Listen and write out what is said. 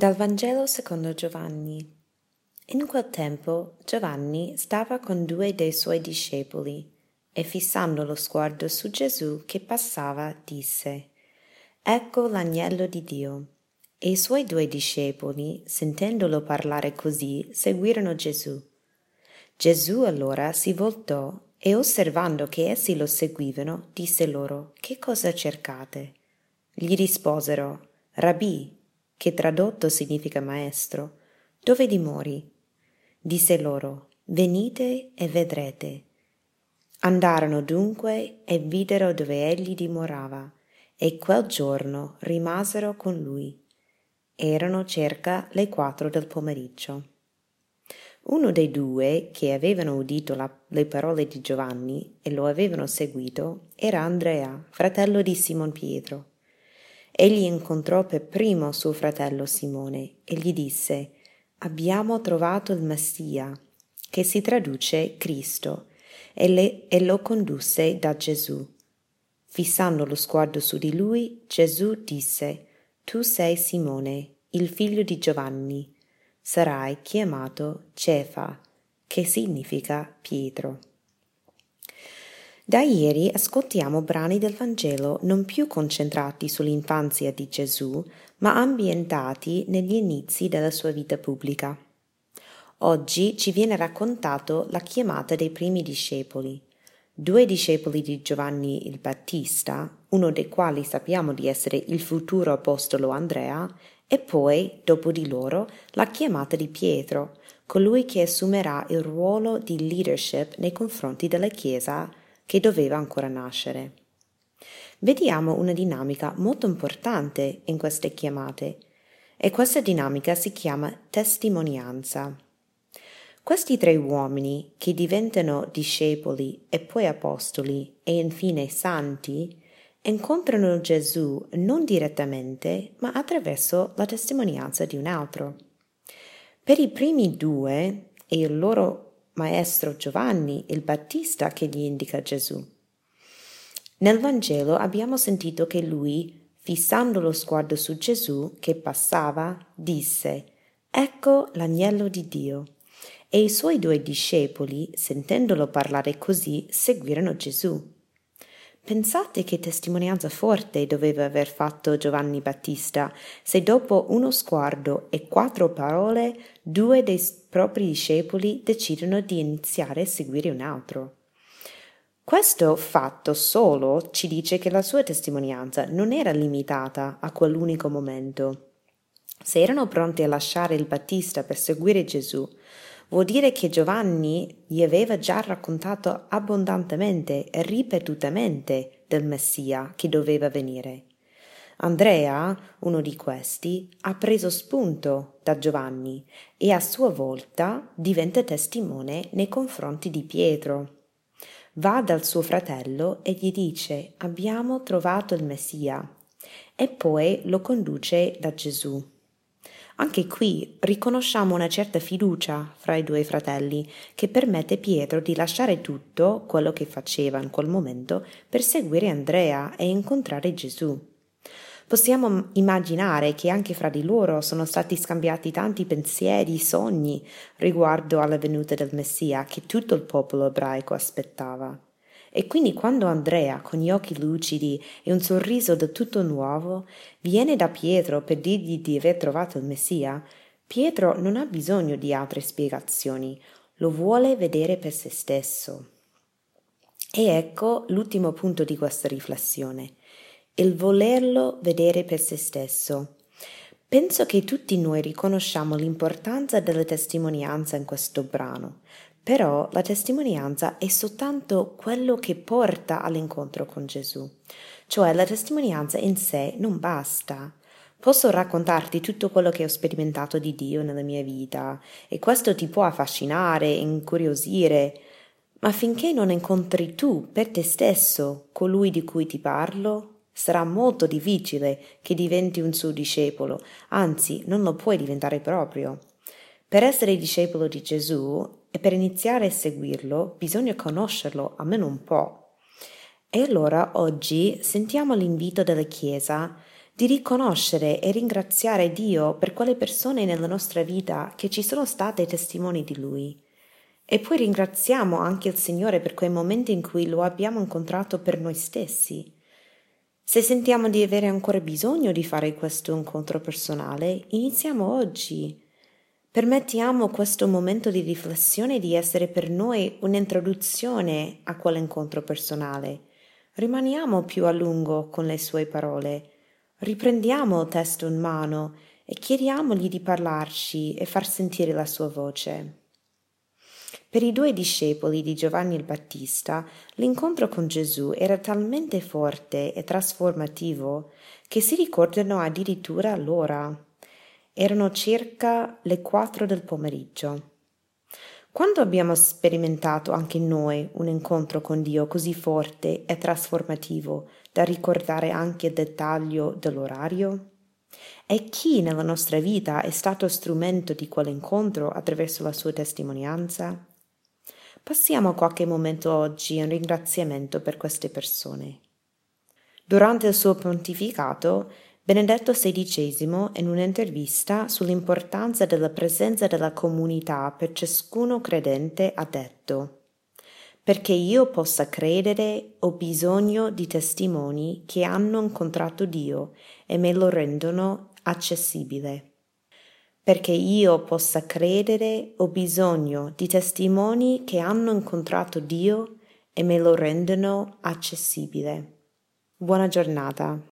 Dal Vangelo secondo Giovanni. In quel tempo Giovanni stava con due dei suoi discepoli e fissando lo sguardo su Gesù che passava disse Ecco l'agnello di Dio. E i suoi due discepoli, sentendolo parlare così, seguirono Gesù. Gesù allora si voltò e osservando che essi lo seguivano, disse loro Che cosa cercate? Gli risposero Rabì, che tradotto significa maestro, dove dimori? Disse loro, venite e vedrete. Andarono dunque e videro dove egli dimorava, e quel giorno rimasero con lui. Erano circa le quattro del pomeriggio. Uno dei due che avevano udito la, le parole di Giovanni e lo avevano seguito era Andrea, fratello di Simon Pietro. Egli incontrò per primo suo fratello Simone e gli disse Abbiamo trovato il Messia, che si traduce Cristo, e, le, e lo condusse da Gesù. Fissando lo sguardo su di lui, Gesù disse Tu sei Simone, il figlio di Giovanni. Sarai chiamato Cefa, che significa Pietro. Da ieri ascoltiamo brani del Vangelo non più concentrati sull'infanzia di Gesù, ma ambientati negli inizi della sua vita pubblica. Oggi ci viene raccontato la chiamata dei primi discepoli. Due discepoli di Giovanni il Battista, uno dei quali sappiamo di essere il futuro apostolo Andrea, e poi, dopo di loro, la chiamata di Pietro, colui che assumerà il ruolo di leadership nei confronti della Chiesa che doveva ancora nascere. Vediamo una dinamica molto importante in queste chiamate e questa dinamica si chiama testimonianza. Questi tre uomini che diventano discepoli e poi apostoli e infine santi incontrano Gesù non direttamente ma attraverso la testimonianza di un altro. Per i primi due e il loro maestro Giovanni il Battista che gli indica Gesù. Nel Vangelo abbiamo sentito che lui, fissando lo sguardo su Gesù che passava, disse Ecco l'agnello di Dio. E i suoi due discepoli, sentendolo parlare così, seguirono Gesù. Pensate che testimonianza forte doveva aver fatto Giovanni Battista se dopo uno sguardo e quattro parole due dei propri discepoli decidono di iniziare a seguire un altro. Questo fatto solo ci dice che la sua testimonianza non era limitata a quell'unico momento. Se erano pronti a lasciare il Battista per seguire Gesù, Vuol dire che Giovanni gli aveva già raccontato abbondantemente e ripetutamente del Messia che doveva venire. Andrea, uno di questi, ha preso spunto da Giovanni e a sua volta diventa testimone nei confronti di Pietro. Va dal suo fratello e gli dice abbiamo trovato il Messia e poi lo conduce da Gesù. Anche qui riconosciamo una certa fiducia fra i due fratelli che permette Pietro di lasciare tutto quello che faceva in quel momento per seguire Andrea e incontrare Gesù. Possiamo immaginare che anche fra di loro sono stati scambiati tanti pensieri, sogni riguardo alla venuta del Messia che tutto il popolo ebraico aspettava. E quindi quando Andrea, con gli occhi lucidi e un sorriso del tutto nuovo, viene da Pietro per dirgli di aver trovato il Messia, Pietro non ha bisogno di altre spiegazioni, lo vuole vedere per se stesso. E ecco l'ultimo punto di questa riflessione, il volerlo vedere per se stesso. Penso che tutti noi riconosciamo l'importanza della testimonianza in questo brano, però la testimonianza è soltanto quello che porta all'incontro con Gesù, cioè la testimonianza in sé non basta. Posso raccontarti tutto quello che ho sperimentato di Dio nella mia vita e questo ti può affascinare, incuriosire, ma finché non incontri tu per te stesso colui di cui ti parlo, sarà molto difficile che diventi un suo discepolo, anzi non lo puoi diventare proprio. Per essere discepolo di Gesù e per iniziare a seguirlo bisogna conoscerlo almeno un po'. E allora oggi sentiamo l'invito della Chiesa di riconoscere e ringraziare Dio per quelle persone nella nostra vita che ci sono state testimoni di Lui. E poi ringraziamo anche il Signore per quei momenti in cui lo abbiamo incontrato per noi stessi. Se sentiamo di avere ancora bisogno di fare questo incontro personale, iniziamo oggi. Permettiamo questo momento di riflessione di essere per noi un'introduzione a quell'incontro personale. Rimaniamo più a lungo con le sue parole. Riprendiamo il testo in mano e chiediamogli di parlarci e far sentire la sua voce. Per i due discepoli di Giovanni il Battista, l'incontro con Gesù era talmente forte e trasformativo che si ricordano addirittura l'ora. Erano circa le quattro del pomeriggio. Quando abbiamo sperimentato anche noi un incontro con Dio così forte e trasformativo da ricordare anche il dettaglio dell'orario? E chi nella nostra vita è stato strumento di quell'incontro attraverso la sua testimonianza? Passiamo qualche momento oggi in ringraziamento per queste persone. Durante il suo pontificato, Benedetto XVI, in un'intervista sull'importanza della presenza della comunità per ciascuno credente, ha detto perché io possa credere ho bisogno di testimoni che hanno incontrato Dio e me lo rendono accessibile. Perché io possa credere ho bisogno di testimoni che hanno incontrato Dio e me lo rendono accessibile. Buona giornata.